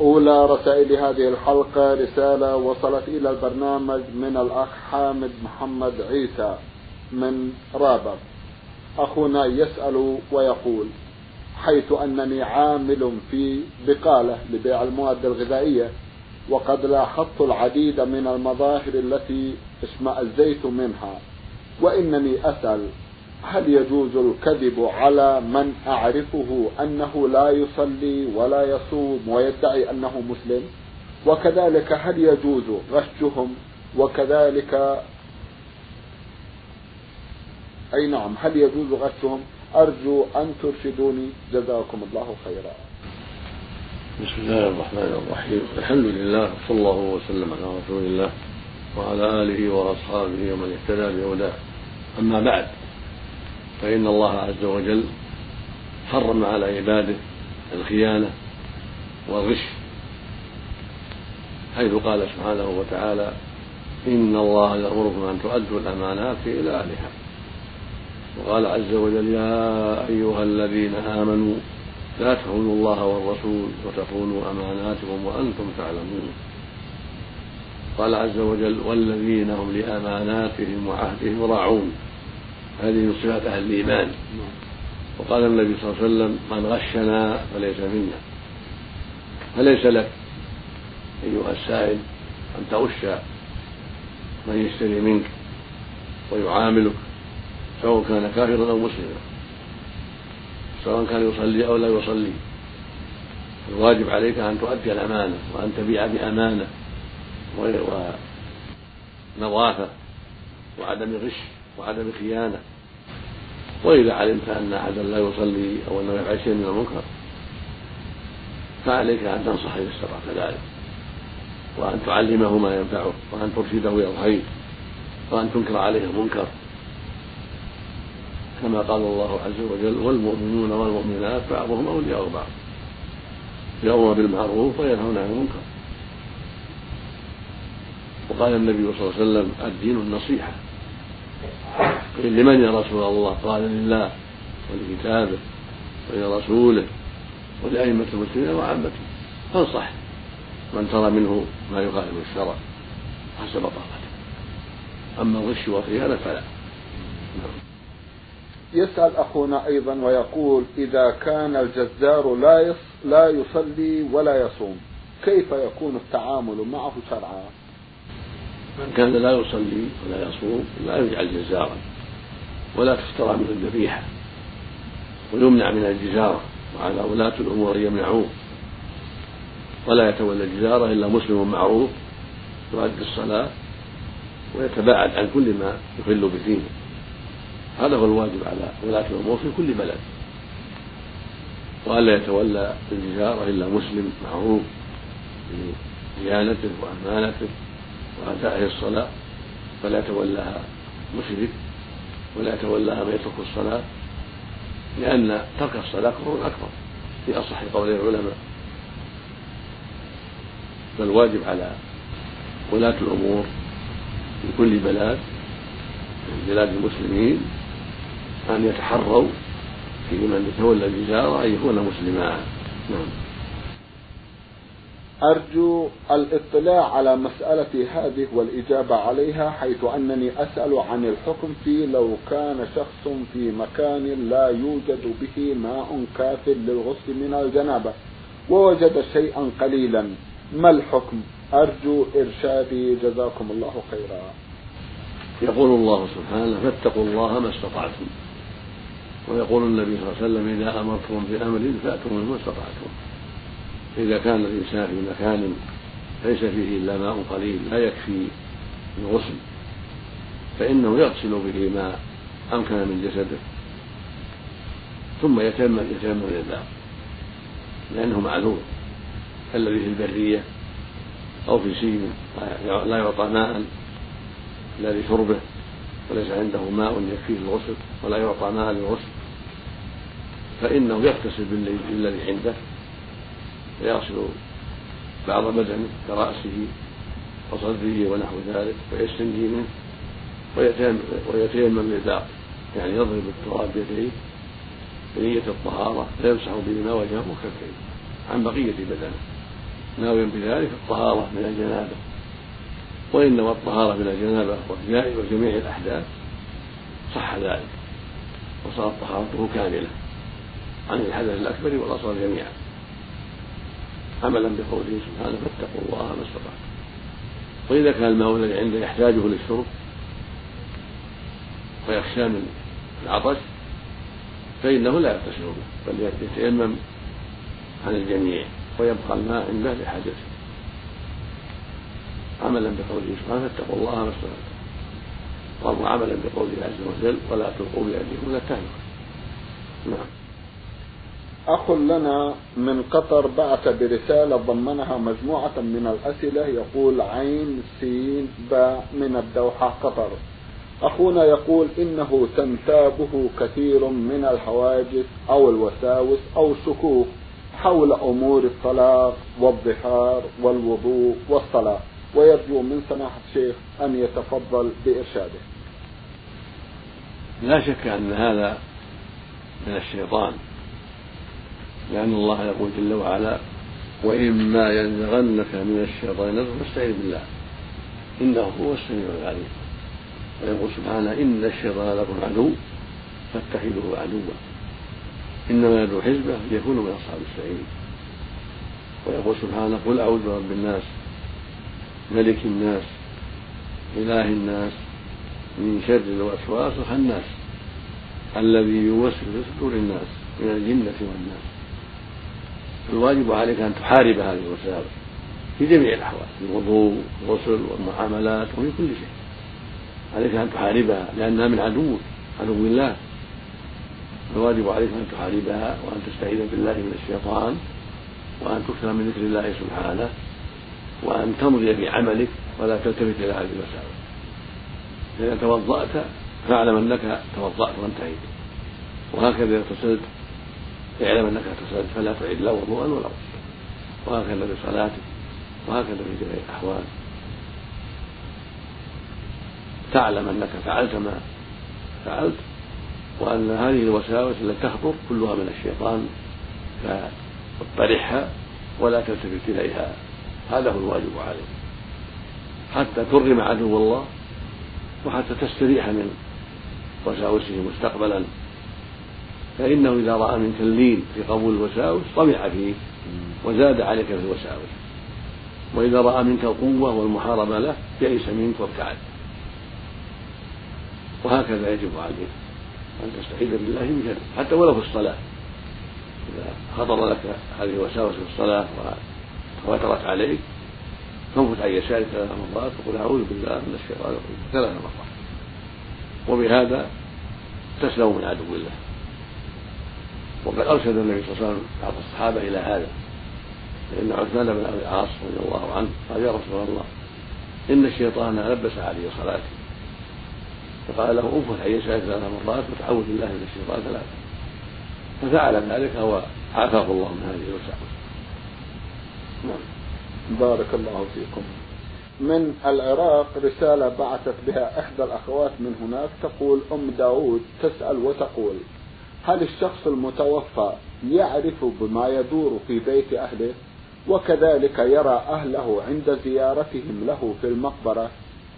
أولى رسائل هذه الحلقة رسالة وصلت إلى البرنامج من الأخ حامد محمد عيسى من رابط أخونا يسأل ويقول حيث أنني عامل في بقالة لبيع المواد الغذائية وقد لاحظت العديد من المظاهر التي اشمأزيت منها وإنني أسأل هل يجوز الكذب على من أعرفه أنه لا يصلي ولا يصوم ويدعي أنه مسلم؟ وكذلك هل يجوز غشهم؟ وكذلك أي نعم هل يجوز غشهم؟ أرجو أن ترشدوني. جزاكم الله خيرا. بسم الله الرحمن الرحيم. الحمد لله صلى الله وسلم على رسول الله وعلى آله وأصحابه ومن اهتدى بهداه. أما بعد فإن الله عز وجل حرم على عباده الخيانة والغش. حيث قال سبحانه وتعالى إن الله يأمركم أن تؤدوا الأمانات إلى أهلها. وقال عز وجل يا أيها الذين آمنوا لا تخونوا الله والرسول وتخونوا أماناتكم وأنتم تعلمون. قال عز وجل والذين هم لأماناتهم وعهدهم راعون. هذه من صفات أهل الإيمان. وقال النبي صلى الله عليه وسلم من غشنا فليس منا. فليس لك أيها السائل أن تغش من يشتري منك ويعاملك سواء كان كافرا أو مسلما. سواء كان يصلي أو لا يصلي. الواجب عليك أن تؤدي الأمانة وأن تبيع بأمانة ونظافة وعدم غش. وعدم خيانة. وإذا علمت أن أحدا لا يصلي أو أنه يفعل شيء من المنكر فعليك أن تنصح إذا استطعت ذلك. وأن تعلمه ما ينفعه وأن ترشده إلى الخير وأن تنكر عليه المنكر. كما قال الله عز وجل والمؤمنون والمؤمنات بعضهم أولياء بعض يأمرون بالمعروف وينهون عن المنكر. وقال النبي صلى الله عليه وسلم الدين النصيحة. قيل لمن يا رسول الله؟ قال لله ولكتابه ولرسوله ولأئمة المسلمين وعامته. فانصح من ترى منه ما يخالف الشرع. حسب طاقته. أما الغش والخيانة فلا. نعم. يسأل أخونا أيضا ويقول إذا كان الجزار لا لا يصلي ولا يصوم كيف يكون التعامل معه شرعا؟ من كان لا يصلي ولا يصوم لا يجعل جزارا ولا تفترى منه الذبيحة ويمنع من الجزارة وعلى ولاة الأمور أن يمنعوه. ولا يتولى الجزارة إلا مسلم معروف يؤدي الصلاة ويتباعد عن كل ما يخل بدينه. هذا هو الواجب على ولاة الأمور في كل بلد. وألا يتولى الجزارة إلا مسلم معروف بديانته وأمانته. وأدائه الصلاة فلا يتولاها مشرك ولا يتولاها من يترك الصلاة لأن ترك الصلاة كفر أكبر في أصح قولي العلماء. فالواجب على ولاة الأمور في كل بلاد من بلاد المسلمين أن يتحروا في من يتولى الجزارة أن يكون مسلما. نعم. أرجو الاطلاع على مسألة هذه والإجابة عليها حيث أنني أسأل عن الحكم في لو كان شخص في مكان لا يوجد به ماء كاف للغسل من الجنابة ووجد شيئا قليلا. ما الحكم؟ أرجو إرشادي. جزاكم الله خيرا. يقول الله سبحانه فاتقوا الله ما استطعتم. ويقول النبي صلى الله عليه وسلم إذا أمرتم بأمر فأتوا ما استطعتم. إذا كان الإنسان في مكان ليس فيه إلا ماء قليل لا يكفي الغسل فإنه يغسل به ما أمكن من جسده ثم يتم يتيمم للباب لأنه معذور كالذي في البرية أو في سجن لا يعطى ماء إلا لشربه وليس عنده ماء يكفيه الغسل ولا يعطى ماء للغسل فإنه يغتسل بالذي عنده ويغسل بعض بدنه كرأسه وصدره ونحو ذلك ويستنجي منه ويتيمم للباقي يعني يضرب التراب بيديه بنية الطهارة فيمسح بهما وجهه وكفيه عن بقية بدنه. ناويا بذلك الطهارة من الجنابة. وإن نوى الطهارة من الجنابة وجميع الأحداث صح ذلك وصارت طهارته كاملة عن الحدث الأكبر والأصغر جميعا. عملا بقوله سبحانه فاتقوا الله ما استطعتم وإذا كان الماء الذي عنده يحتاجه للشرب ويخشى من العطش فإنه لا يغتسل به بل يتيمم عن الجميع ويبقى الماء عنده لحاجته عملا بقوله سبحانه فاتقوا الله ما استطعتم قالوا عملا بقوله عز وجل ولا تلقوا بأيديكم إلى التهلكة. نعم. أخ لنا من قطر بعث برسالة ضمنها مجموعة من الأسئلة يقول عين سين باء من الدوحة قطر. أخونا يقول إنه تنتابه كثير من الحواجز أو الوساوس أو الشكوك حول أمور الطلاق والظهار والوضوء والصلاة ويرجو من سماحة الشيخ أن يتفضل بإرشاده. لا شك أن هذا من الشيطان. لأن الله يقول جل وعلا وإما ينزغنك من الشيطان نزغ فاستعذ بالله. إنه هو السميع العليم. ويقول سبحانه إن الشيطان لكم عدو فاتخذوه عدوا. إنما يدعو حزبه ليكونوا من أصحاب السعير. ويقول سبحانه قل أعوذ برب الناس ملك الناس إله الناس من شر الوسواس الخناس الذي يوسوس في صدور الناس من الجنة والناس. الواجب عليك أن تحارب هذه الوساوس في جميع الأحوال في الوضوء والغسل والمعاملات وفي كل شيء. عليك أن تحاربها لأنها من عدوك عدو الله. الواجب عليك أن تحاربها وأن تستعيذ بالله من الشيطان وأن تكثر من ذكر الله سبحانه وأن تمضي في عملك ولا تلتفت إلى هذه الوساوس إذا توضأت فاعلم أنك توضأت وانتهيت. وهكذا إذا اعلم أنك اغتسلت فلا تعيد لا وضوءا ولا غسلا وهكذا في صلاتك وهكذا في جميع الأحوال. تعلم أنك فعلت ما فعلت وأن هذه الوساوس التي تخطر كلها من الشيطان فاطرحها ولا تلتفت إليها. هذا هو الواجب عليك. حتى ترغم عدو الله وحتى تستريح من وساوسه مستقبلا. فإنه إذا رأى منك اللين في قبول الوساوس طمع فيك وزاد عليك في الوساوس. وإذا رأى منك القوة والمحاربة له يئس منك وابتعد. وهكذا يجب عليك أن تستعيذ بالله من شره حتى ولو في الصلاة. إذا خطر لك هذه الوساوس في الصلاة وتواترت عليك فانفت عن يسارك ثلاث مرات وقل أعوذ بالله من الشيطان الرجيم ثلاث مرات. وبهذا تسلم من عدو الله. وقد أرشد النبي صلى الله عليه وسلم بعض الصحابة إلى هذا فإن عثمان بن أبي العاص رضي الله عنه قال يا رسول الله إن الشيطان لبس علي صلاتي فقال له انفث عن يسارك ثلاث مرات وتعوذ بالله من الشيطان ثلاثة. ففعل ذلك وعافاه الله من هذه الوساوس. نعم. بارك الله فيكم. من العراق رسالة بعثت بها إحدى الأخوات من هناك تقول أم داود تسأل وتقول. هل الشخص المتوفى يعرف بما يدور في بيت أهله وكذلك يرى أهله عند زيارتهم له في المقبرة؟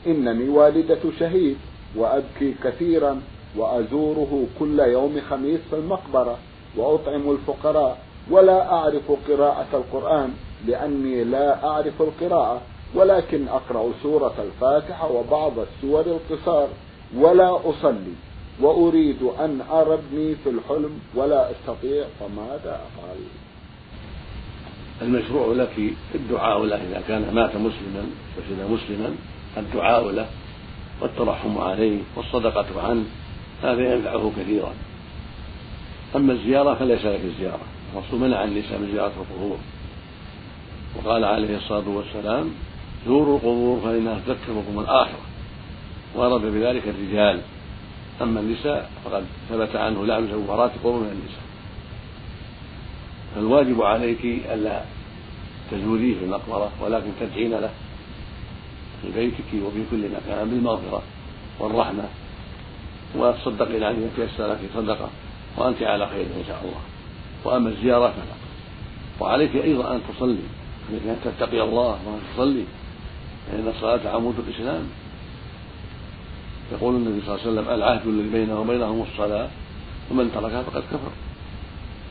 إنني والدة شهيد وأبكي كثيرا وأزوره كل يوم خميس في المقبرة وأطعم الفقراء ولا أعرف قراءة القرآن لأني لا أعرف القراءة ولكن أقرأ سورة الفاتحة وبعض السور القصار ولا أصلي. وأريد أن أرى ابني في الحلم ولا أستطيع فماذا أفعل؟ المشروع لك الدعاء له إذا كان مات مسلما وسد مسلما الدعاء له والترحم عليه والصدقة عنه هذا ينفعه كثيرا. أما الزيارة فليس لك الزيارة. الرسول منع النساء من زيارة القبور. وقال عليه الصلاة والسلام زوروا القبور فإنها تذكركم الآخرة. ورد بذلك الرجال أما النساء فقد ثبت عنه لعن زوارات قبور من النساء. فالواجب عليك ألا تزوريه في المقبرة ولكن تدعين له في بيتك وفي كل مكان بالمغفرة والرحمة وتصدقين عليه يتيسر لك صدقة وأنت على خير إن شاء الله. وأما الزيارة فلا. وعليك أيضا أن تصلي أن تتقي الله وأن تصلي فإن الصلاة عمود الإسلام. يقول النبي صلى الله عليه وسلم العهد الذي بينه وبينهم الصلاة ومن تركها فقد كفر.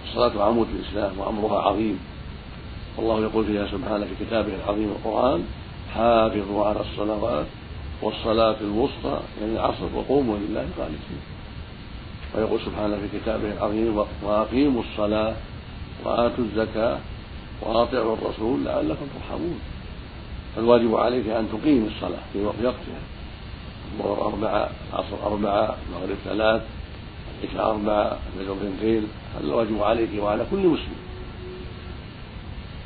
الصلاة عمود الإسلام وأمرها عظيم. والله يقول فيها سبحانه في كتابه العظيم القرآن حافظوا على الصلوات والصلاة الوسطى يعني العصر وقوموا لله قانتين ويقول سبحانه في كتابه العظيم وأقيموا الصلاة وآتوا الزكاة وأطيعوا الرسول لعلكم ترحمون. فالواجب عليك أن تقيم الصلاة في وقتها. الظهر أربعة العصر أربعة المغرب ثلاث العشاء أربعة الفجر اثنتين هذا الواجب عليك وعلى كل مسلم.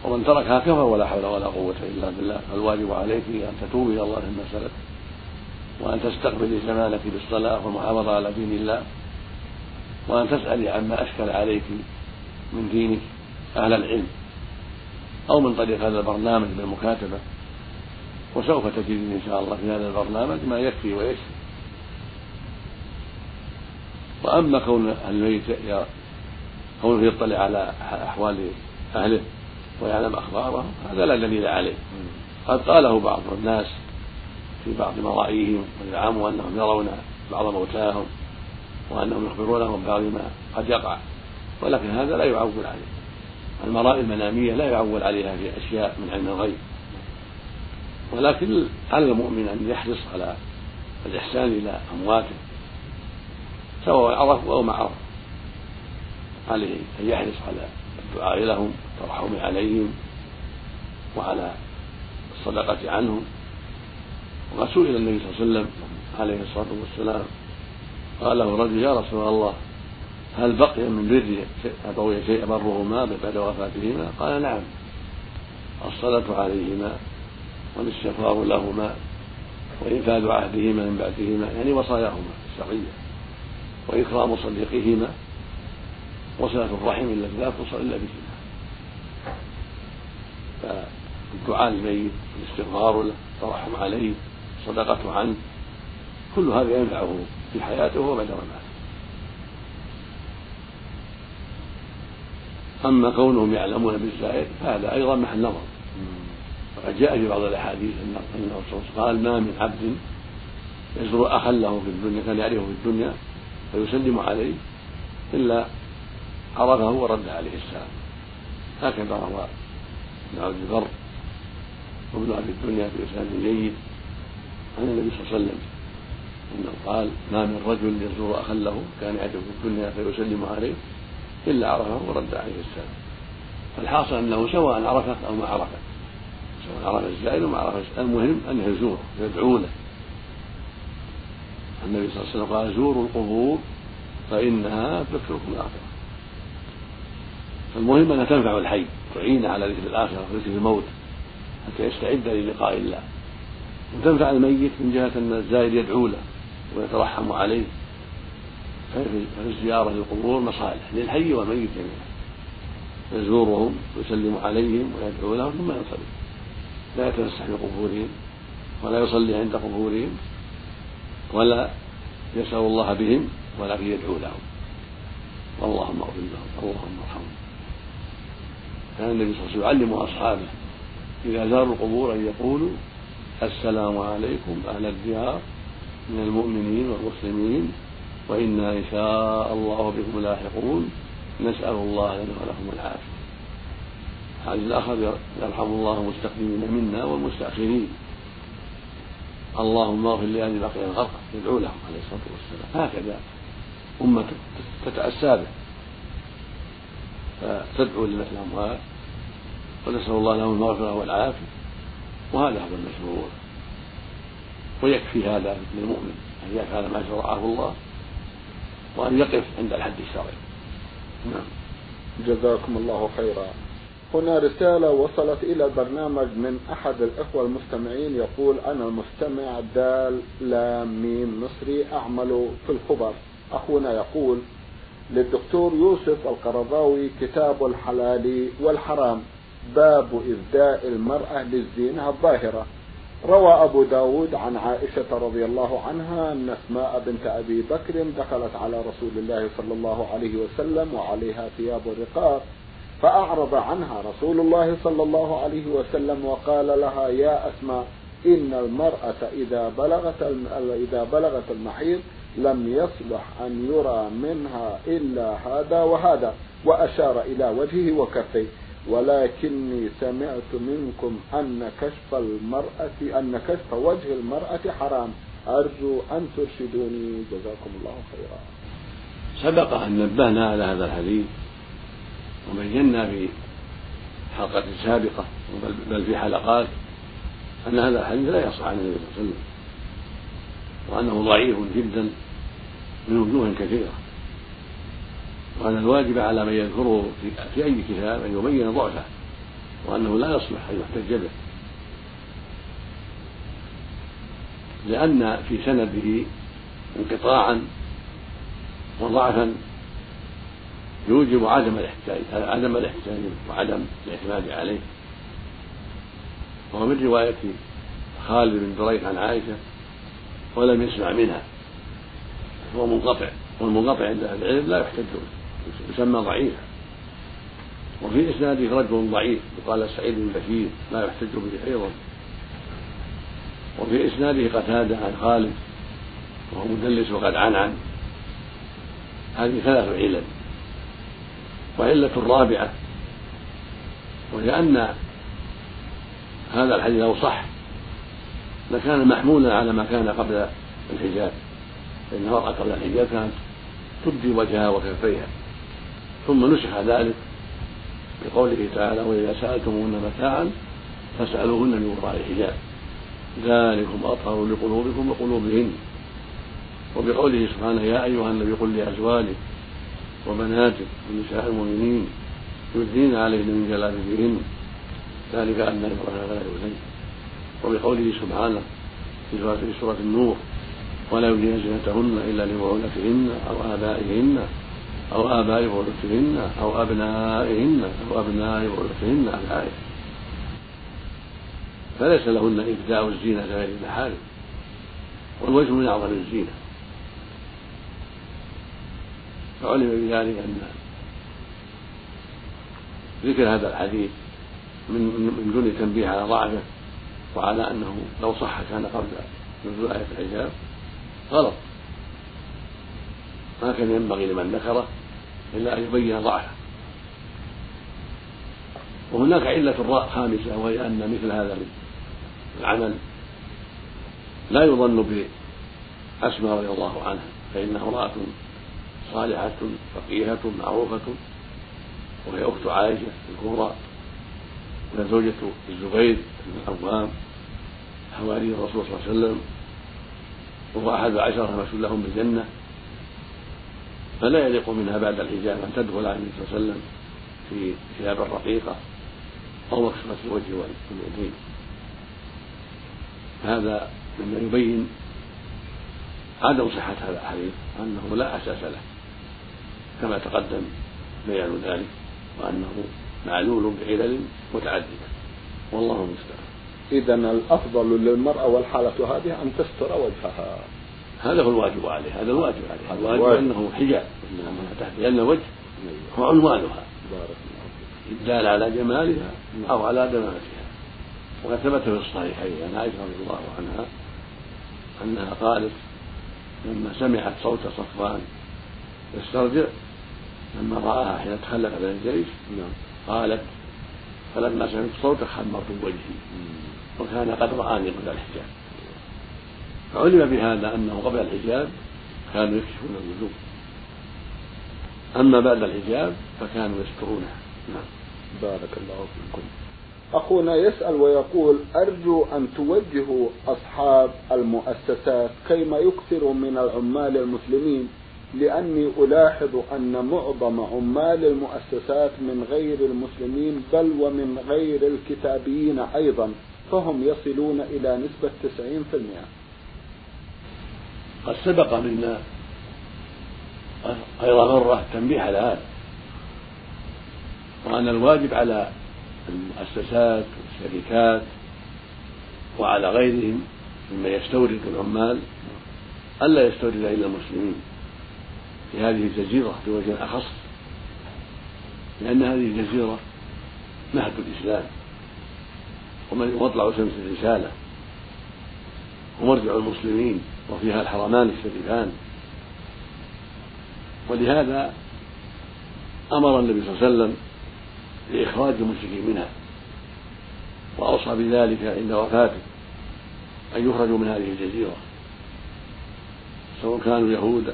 ومن تركها كفر ولا حول ولا قوة إلا بالله. فالواجب عليك أن تتوبي إلى الله مما سلف وأن تستقبلي زمانك بالصلاة والمحافظة على دين الله وأن تسألي عما أشكل عليك من دينك أهل العلم أو من طريق هذا البرنامج بالمكاتبة. وسوف تجدين إن شاء الله في هذا البرنامج ما يكفي ويكفي. وأما كون الميت كونه يطلع على أحوال أهله ويعلم أخبارهم هذا لا دليل عليه. قد قاله بعض الناس في بعض مرائيهم وزعموا أنهم يرون بعض موتاهم وأنهم يخبرونهم ببعض ما قد يقع. ولكن هذا لا يعول عليه. المرائي المنامية لا يعول عليها في أشياء من علم الغيب. ولكن على المؤمن أن يحرص على الإحسان إلى أمواته سواء عرف أو ما عرف. عليه أن يحرص على الدعاء لهم والترحم عليهم وعلى الصدقة عنهم. وقد سئل النبي صلى الله عليه وسلم عليه الصلاة والسلام قال له رجل يا رسول الله هل بقي من بري أبوي شيء برهما بعد وفاتهما؟ قال نعم الصلاة عليهما والاستغفار لهما وإنفاذ عهدهما من بعدهما يعني وصاياهما الشرعية وإكرام صديقهما وصلة الرحم التي لا توصل إلا بهما فالدعاء للميت الاستغفار له الترحم عليه الصدقة عنه كل هذا ينفعه في حياته وبعد مماته. أما كونهم يعلمون بالزائر فهذا أيضا محل نظر. وقد جاء في بعض الأحاديث أن الرسول قال ما من عبد يزور أخا له في الدنيا كان يعرفه في الدنيا فيسلم عليه إلا عرفه ورد عليه السلام. هكذا روى ابن عبد البر وابن أبي الدنيا بإسناد جيد عن النبي صلى الله عليه وسلم أنه قال ما من رجل يزور أخا له كان يعرفه في الدنيا فيسلم عليه إلا عرفه ورد عليه السلام. فالحاصل أنه سواء عرفه أو ما عرفه. سواء عرف الزائر وما عرف المهم انه يزوره يدعو له. النبي صلى الله عليه وسلم قال زوروا القبور فإنها تذكركم الاخره فالمهم أنها تنفع الحي تعينه على ذكر الآخرة وذكر الموت حتى يستعد للقاء الله. وتنفع الميت من جهة أن الزائر يدعو له ويترحم عليه. فالزيارة للقبور مصالح للحي والميت جميعا. يزورهم ويسلم عليهم ويدعو لهم ثم ينصرف. لا يتفسح في قبورهم ولا يصلي عند قبورهم ولا يسأل الله بهم ولكن يدعو لهم. اللهم اغفر لهم اللهم ارحمهم. كان النبي صلى الله عليه وسلم يعلم أصحابه إذا زاروا القبور أن يقولوا السلام عليكم أهل الديار من المؤمنين والمسلمين وإنا إن شاء الله بكم لاحقون نسأل الله لنا ولكم العافية. الحديث الآخر يرحم الله المستقدمين منا والمستأخرين. اللهم اغفر لأهل بقية الغرق يدعو لهم عليه الصلاة والسلام. هكذا أمة تتأسى به. فتدعو لمثل الأموال. ونسأل الله لهم المغفرة والعافية. وهذا هو المشروع. ويكفي هذا للمؤمن. أن يفعل ما شرعه الله. وأن يقف عند الحد الشرعي. نعم. جزاكم الله خيرا. هنا رسالة وصلت إلى البرنامج من أحد الإخوة المستمعين يقول أنا المستمع دال لام ميم مصري أعمل في الخبر. أخونا يقول للدكتور يوسف القرضاوي كتاب الحلال والحرام باب إبداء المرأة للزينة الظاهرة. روى أبو داود عن عائشة رضي الله عنها أن أسماء بنت أبي بكر دخلت على رسول الله صلى الله عليه وسلم وعليها ثياب رقاق فأعرض عنها رسول الله صلى الله عليه وسلم وقال لها يا أسماء إن المرأة إذا بلغت إذا بلغت المحيض لم يصلح أن يرى منها إلا هذا وهذا. وأشار إلى وجهه وكفيه ولكني سمعت منكم أن كشف المرأة أن كشف وجه المرأة حرام. أرجو أن ترشدوني. جزاكم الله خيرا. سبق أن نبهنا على هذا الحديث. وبينا في حلقة سابقة بل في حلقات أن هذا الحديث لا يصح عن النبي صلى الله عليه وسلم. وأنه ضعيف جدا من وجوه كثيرة. وأن الواجب على من يذكره في, أي كتاب أن يبين ضعفه وأنه لا يصلح أن يحتج به. لأن في سنده انقطاعا وضعفا يوجب عدم الاحتجاج عدم الاحتجاج وعدم الاعتماد عليه. وهو من رواية خالد بن دريك عن عائشة ولم يسمع منها. هو منقطع والمنقطع عند أهل العلم لا يحتج يسمى ضعيفا. وفي إسناده رجل ضعيف يقال سعيد بن بشير لا يحتج به أيضا. وفي إسناده قتادة عن خالد وهو مدلس وقد عنعن. هذه ثلاث علل. وعلة الرابعة وهي أن هذا الحديث لو صح لكان محمولا على ما كان قبل الحجاب فإن المرأة قبل الحجاب كانت تبدي وجهها وكفيها. ثم نسخ ذلك بقوله تعالى وإذا سألتموهن متاعا فاسألوهن من وراء الحجاب ذلكم أطهر لقلوبكم وقلوبهن. وبقوله سبحانه يا أيها النبي قل لأزواجك وبناتك ونساء المؤمنين يدنين عليهن من جلابيبهن ذلك أن المرأة لا يؤذين وبقوله سبحانه في سورة, في سورة النور ولا يبدين زينتهن إلا لبعولتهن أو آبائهن أو آباء بعولتهن أو أبنائهن أو أبناء بعولتهن. الآية فليس لهن إبداء الزينة غير المحارم. والوجه من أعظم الزينة. فعلم بذلك أن ذكر هذا الحديث من من دون تنبيه على ضعفه وعلى أنه لو صح كان قبل نزول آية الحجاب غلط. ما كان ينبغي لمن ذكره إلا أن يبين ضعفه. وهناك علة خامسة وهي أن مثل هذا العمل لا يظن بأسماء رضي الله عنها فإنها امرأة صالحة فقيهة معروفة. وهي أخت عائشة الكبرى وزوجة الزبير بن العوام حواري الرسول صلى الله عليه وسلم. وهو أحد عشرة مسؤول لهم بالجنة فلا يليق منها بعد الحجاب أن تدخل على النبي صلى الله عليه وسلم في ثياب رقيقة أو مكشوفة الوجه واليدين هذا مما يبين عدم صحة هذا الحديث وأنه لا أساس له. كما تقدم بيان ذلك وأنه معلول بعلل متعددة والله المستعان. إذا الأفضل للمرأة والحالة هذه أن تستر وجهها. هذا هو الواجب عليه هذا الواجب عليه. الواجب أنه حجاب لأن الوجه هو عنوانها. الدال على جمالها أو على دمامتها وقد ثبت في الصحيحين عن عائشة رضي الله عنها أنها قالت لما سمعت صوت صفوان يسترجع لما رآها حين تخلف بين الجيش نعم. قالت فلما سمعت صوتك حمرت وجهي وكان قد رآني قبل الحجاب. فعلم بهذا أنه قبل الحجاب كانوا يكشفون الوجوه. أما بعد الحجاب فكانوا يسترونها نعم. بارك الله فيكم. أخونا يسأل ويقول أرجو أن توجهوا أصحاب المؤسسات كيما يكثر من العمال المسلمين لأني ألاحظ أن معظم عمال المؤسسات من غير المسلمين بل ومن غير الكتابيين أيضا فهم يصلون إلى نسبة 90% قد سبق منا غير مرة تنبيه على هذا وأن الواجب على المؤسسات والشركات وعلى غيرهم مما يستورد العمال ألا يستورد إلا المسلمين. في هذه الجزيرة بوجه أخص لأن هذه الجزيرة مهد الإسلام ومطلع شمس الرسالة ومرجع المسلمين وفيها الحرمان الشريفان. ولهذا أمر النبي صلى الله عليه وسلم بإخراج المشركين منها وأوصى بذلك عند وفاته أن يخرجوا من هذه الجزيرة سواء كانوا يهود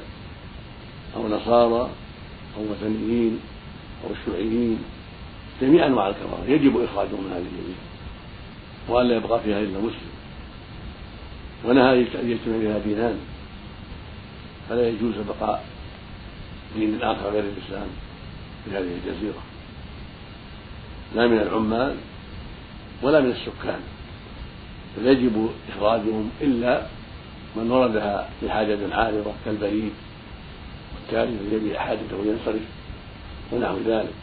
أو نصارى أو وثنيين أو الشيوعيين جميع أنواع الكفرة يجب إخراجهم من هذه الجزيرة وألا يبقى فيها إلا مسلم. ونهى أن يجتمع فيها دينان. فلا يجوز بقاء دين آخر غير الإسلام في هذه الجزيرة. لا من العمال ولا من السكان. بل يجب إخراجهم إلا من وردها لحاجة عارضة كالبريد. والتالي الذي حاجته ينصرف. ونحو ذلك.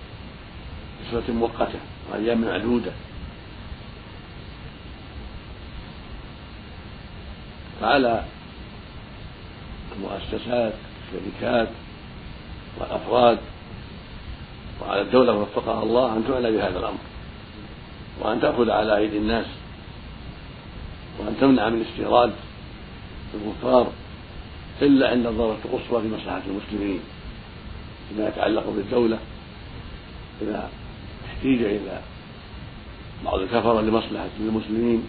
بصفة مؤقتة وأيام معدودة. فعلى المؤسسات الشركات والأفراد وعلى الدولة وفقها الله أن تعنى بهذا الأمر. وأن تأخذ على أيدي الناس. وأن تمنع من استيراد الكفار إلا عند الضرورة القصوى في مصلحة المسلمين فيما يتعلق بالدولة إذا احتيج إلى بعض الكفرة لمصلحة المسلمين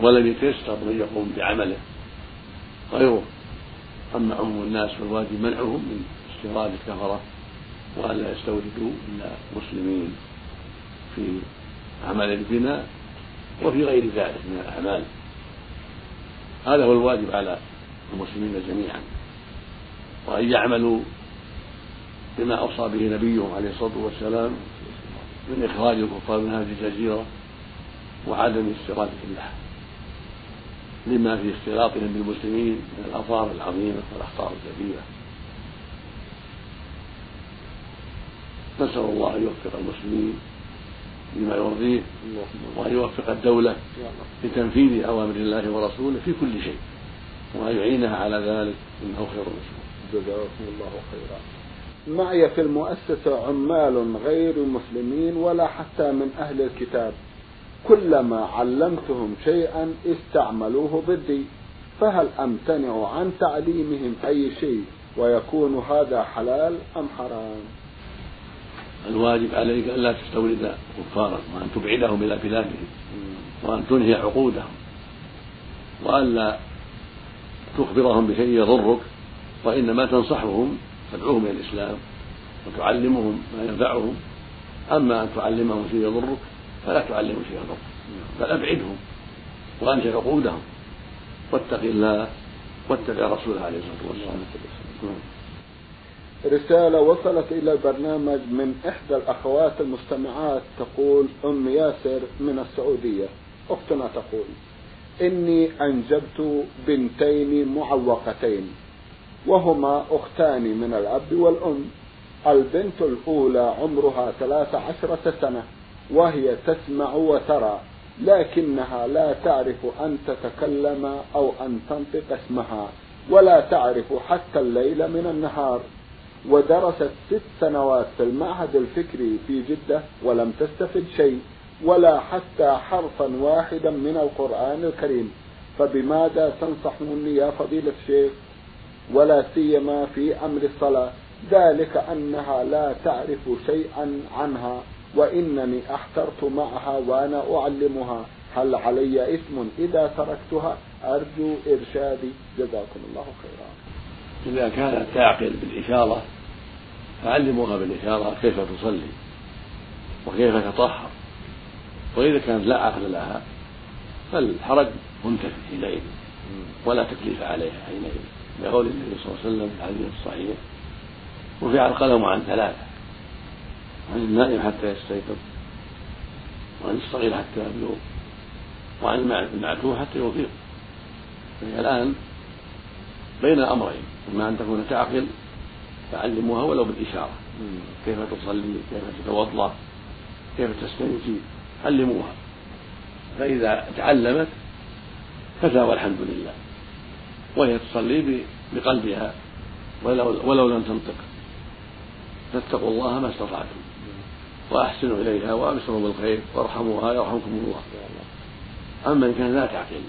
ولم يتيسر من يقوم بعمله غيره. أما عموم الناس فالواجب منعهم من استيراد الكفرة وألا يستوردوا إلا مسلمين في أعمال البناء وفي غير ذلك من الأعمال. هذا هو الواجب على المسلمين جميعا. وأن يعملوا بما أوصى به نبيهم عليه الصلاة والسلام من إخراج الكفار من هذه الجزيرة وعدم استيرادهم لها لما في اختلاطهم بالمسلمين من الآثار العظيمة والأخطار الكبيرة نسأل الله أن يوفق المسلمين لما يرضيه وأن يوفق الدولة لتنفيذ أوامر الله ورسوله في كل شيء. وأن يعينها على ذلك إنه خير المسلمين جزاكم الله خيرا. معي في المؤسسة عمال غير مسلمين ولا حتى من أهل الكتاب. كلما علمتهم شيئا استعملوه ضدي. فهل أمتنع عن تعليمهم أي شيء ويكون هذا حلال أم حرام؟ الواجب عليك ألا تستورد كفارا وأن تبعدهم إلى بلادهم وأن تنهي عقودهم وألا تخبرهم بشيء يضرك وإنما تنصحهم تدعوهم إلى الإسلام وتعلمهم ما ينفعهم. أما أن تعلمهم شيء يضرك فلا تعلمهم شيء يضرك. بل أبعدهم وأنهي عقودهم واتق الله واتبع رسوله عليه الصلاة والسلام. رسالة وصلت إلى البرنامج من إحدى الأخوات المستمعات تقول أم ياسر من السعودية. أختنا تقول. إني أنجبت بنتين معوقتين وهما أختان من الأب والأم. البنت الأولى عمرها ثلاث عشرة سنة وهي تسمع وترى لكنها لا تعرف أن تتكلم أو أن تنطق اسمها ولا تعرف حتى الليل من النهار. ودرست ست سنوات في المعهد الفكري في جدة ولم تستفد شيء. ولا حتى حرفا واحدا من القرآن الكريم. فبماذا تنصحوني يا فضيلة الشيخ؟ ولا سيما في أمر الصلاة. ذلك أنها لا تعرف شيئا عنها وإنني أحترت معها وأنا أعلمها. هل علي إثم إذا تركتها؟ أرجو إرشادي. جزاكم الله خيرا. إذا كانت تعقل بالإشارة فعلموها بالإشارة كيف تصلي وكيف تطهر. وإذا كانت لا عقل لها فالحرج منتفي حينئذ ولا تكليف عليها حينئذ لقول النبي صلى الله عليه وسلم في الحديث الصحيح رفع القلم عن ثلاثة عن النائم حتى يستيقظ وعن الصغير حتى يبلغ وعن المعتوه حتى يفيق فهي الآن بين الأمرين إما أن تكون تعقل فعلموها ولو بالإشارة. كيف تصلي؟ كيف تتوضأ؟ كيف تستنجي؟ علموها. فإذا تعلمت كفى والحمد لله وهي تصلي بقلبها ولو, ولو لم تنطق. فاتقوا الله ما استطعتم. وأحسنوا إليها وأبشروا بالخير وارحموها يرحمكم الله. أما إن كان لا تعقل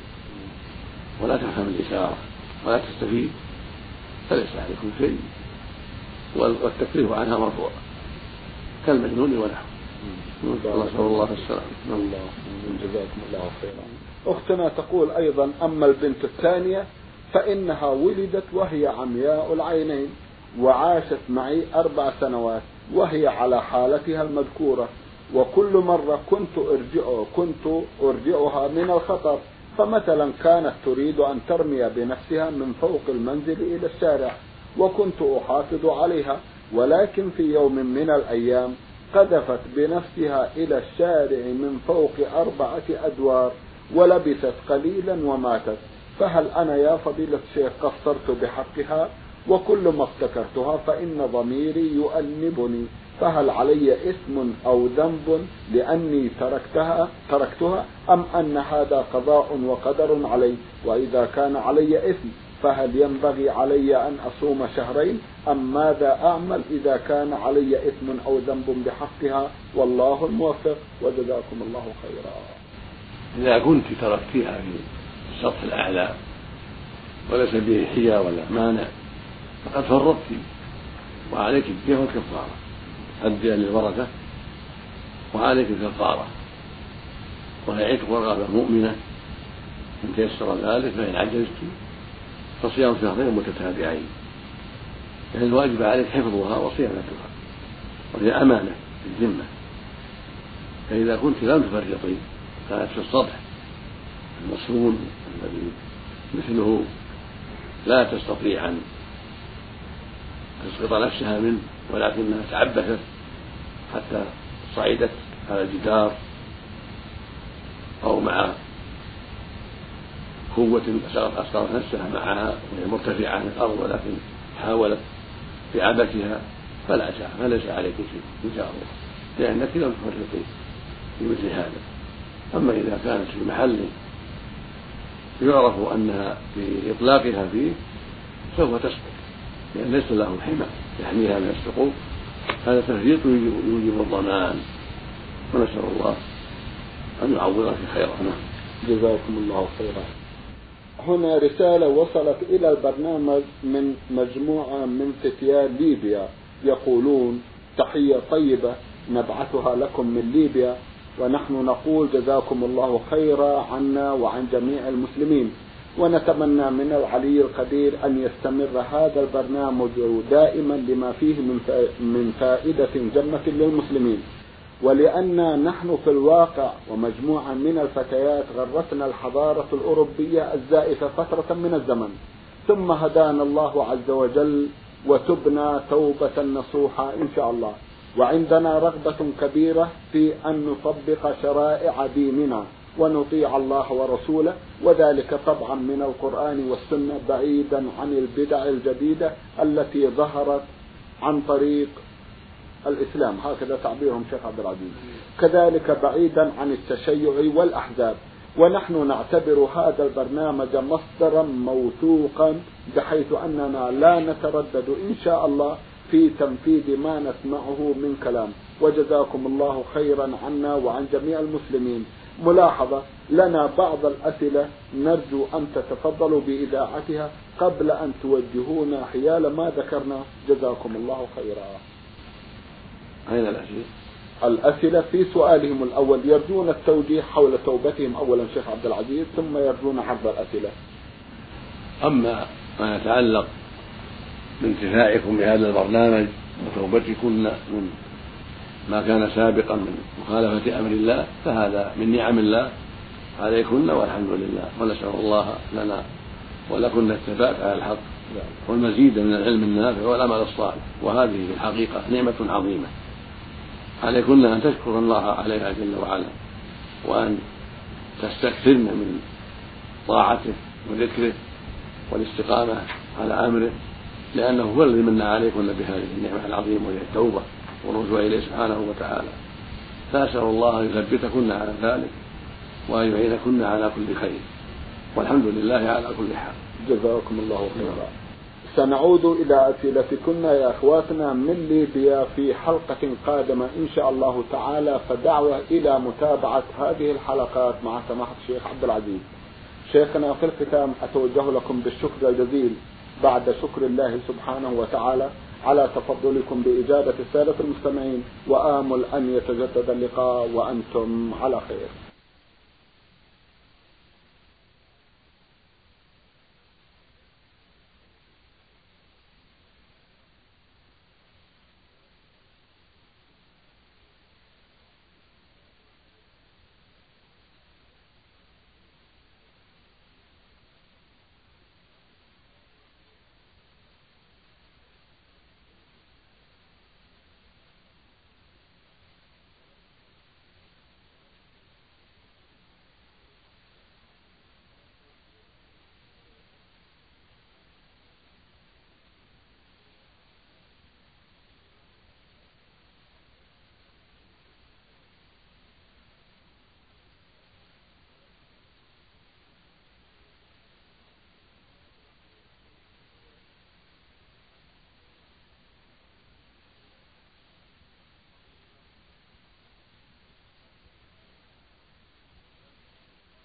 ولا تفهم الإشارة ولا تستفيد فليس عليكم شيء. والتكليف عنها مرفوع. كالمجنون ونحوه. نسأل الله السلامة. الله جزاكم الله خيرا أختنا تقول أيضا أما البنت الثانية فإنها ولدت وهي عمياء العينين وعاشت معي أربع سنوات وهي على حالتها المذكورة وكل مرة كنت أرجع كنت أرجعها من الخطر فمثلا كانت تريد أن ترمي بنفسها من فوق المنزل إلى الشارع وكنت أحافظ عليها ولكن في يوم من الأيام قذفت بنفسها إلى الشارع من فوق أربعة أدوار ولبثت قليلا وماتت. فهل أنا يا فضيلة الشيخ قصرت بحقها؟ وكل ما افتكرتها فإن ضميري يؤنبني. فهل علي إثم أو ذنب لأني تركتها تركتها أم أن هذا قضاء وقدر علي؟ وإذا كان علي إثم فهل ينبغي علي أن أصوم شهرين؟ أم ماذا أعمل إذا كان علي إثم أو ذنب بحقها؟ والله الموفق. وجزاكم الله خيرا. إذا كنت تركتها في السطح الأعلى وليس به حيا ولا مانع فقد فرطت. وعليك الدية والكفارة الدية للورثة وعليك الكفارة. وهي عتق رغبة مؤمنة إن تيسر ذلك فإن عجزت. فصيام شهرين متتابعين. يعني الواجب عليك حفظها وصيانتها وهي أمانة في الذمة. فإذا كنت لم تفرطي كانت في السطح المصون الذي مثله لا تستطيع أن تسقط نفسها منه ولكنها تعبثت حتى صعدت على الجدار أو مع قوة أسقطت نفسها معها وهي مرتفعة عن الأرض ولكن حاولت بعبثها فلا فليس عليك شيء إن شاء الله. لأنك لم تفرطي في مثل هذا. أما إذا كانت في محل يعرف أنها بإطلاقها فيه سوف تسقط لأن ليس له حمى يحميها من السقوط. هذا تفريط يوجب الضمان. ونسأل الله أن يعوضك خيرا. جزاكم الله خيرا. هنا رسالة وصلت إلى البرنامج من مجموعة من فتيان ليبيا. يقولون تحية طيبة نبعثها لكم من ليبيا ونحن نقول جزاكم الله خيرا عنا وعن جميع المسلمين. ونتمنى من العلي القدير أن يستمر هذا البرنامج دائما لما فيه من فائدة جمة للمسلمين. ولأن نحن في الواقع ومجموعة من الفتيات غرتنا الحضارة الأوروبية الزائفة فترة من الزمن. ثم هدانا الله عز وجل وتبنا توبة نصوحة إن شاء الله. وعندنا رغبة كبيرة في أن نطبق شرائع ديننا ونطيع الله ورسوله وذلك طبعا من القرآن والسنة بعيدا عن البدع الجديدة التي ظهرت عن طريق الإسلام. هكذا تعبيرهم شيخ عبد العزيز. كذلك بعيدا عن التشيع والأحزاب. ونحن نعتبر هذا البرنامج مصدرا موثوقا بحيث أننا لا نتردد إن شاء الله في تنفيذ ما نسمعه من كلام. وجزاكم الله خيرا عنا وعن جميع المسلمين. ملاحظة لنا بعض الأسئلة نرجو أن تتفضلوا بإذاعتها قبل أن توجهونا حيال ما ذكرنا. جزاكم الله خيرا. أين الأسئلة؟ الأسئلة في سؤالهم الأول يرجون التوجيه حول توبتهم أولا شيخ عبد العزيز ثم يرجون عرض الأسئلة. أما ما يتعلق بانتفاعكم بهذا البرنامج وتوبتكن من ما كان سابقا من مخالفة أمر الله فهذا من نعم الله. عليكن والحمد لله ونسأل الله لنا ولكن الثبات على الحق والمزيد من العلم النافع والعمل الصالح. وهذه في الحقيقة نعمة عظيمة. عليكن أن تشكر الله عليها جل وعلا وأن تستكثرن من طاعته وذكره والاستقامة على أمره لأنه هو الذي من عليكن بهذه النعمة العظيمة وهي التوبة والرجوع إليه سبحانه وتعالى. فأسأل الله أن يثبتكن على ذلك وأن يعينكن على كل خير. والحمد لله على كل حال. جزاكم الله خيرا. سنعود إلى أسئلتكن يا أخواتنا من ليبيا في حلقة قادمة إن شاء الله تعالى فدعوة إلى متابعة هذه الحلقات مع سماحة الشيخ عبد العزيز. شيخنا في الختام أتوجه لكم بالشكر الجزيل بعد شكر الله سبحانه وتعالى على تفضلكم بإجابة السادة المستمعين وآمل أن يتجدد اللقاء وأنتم على خير.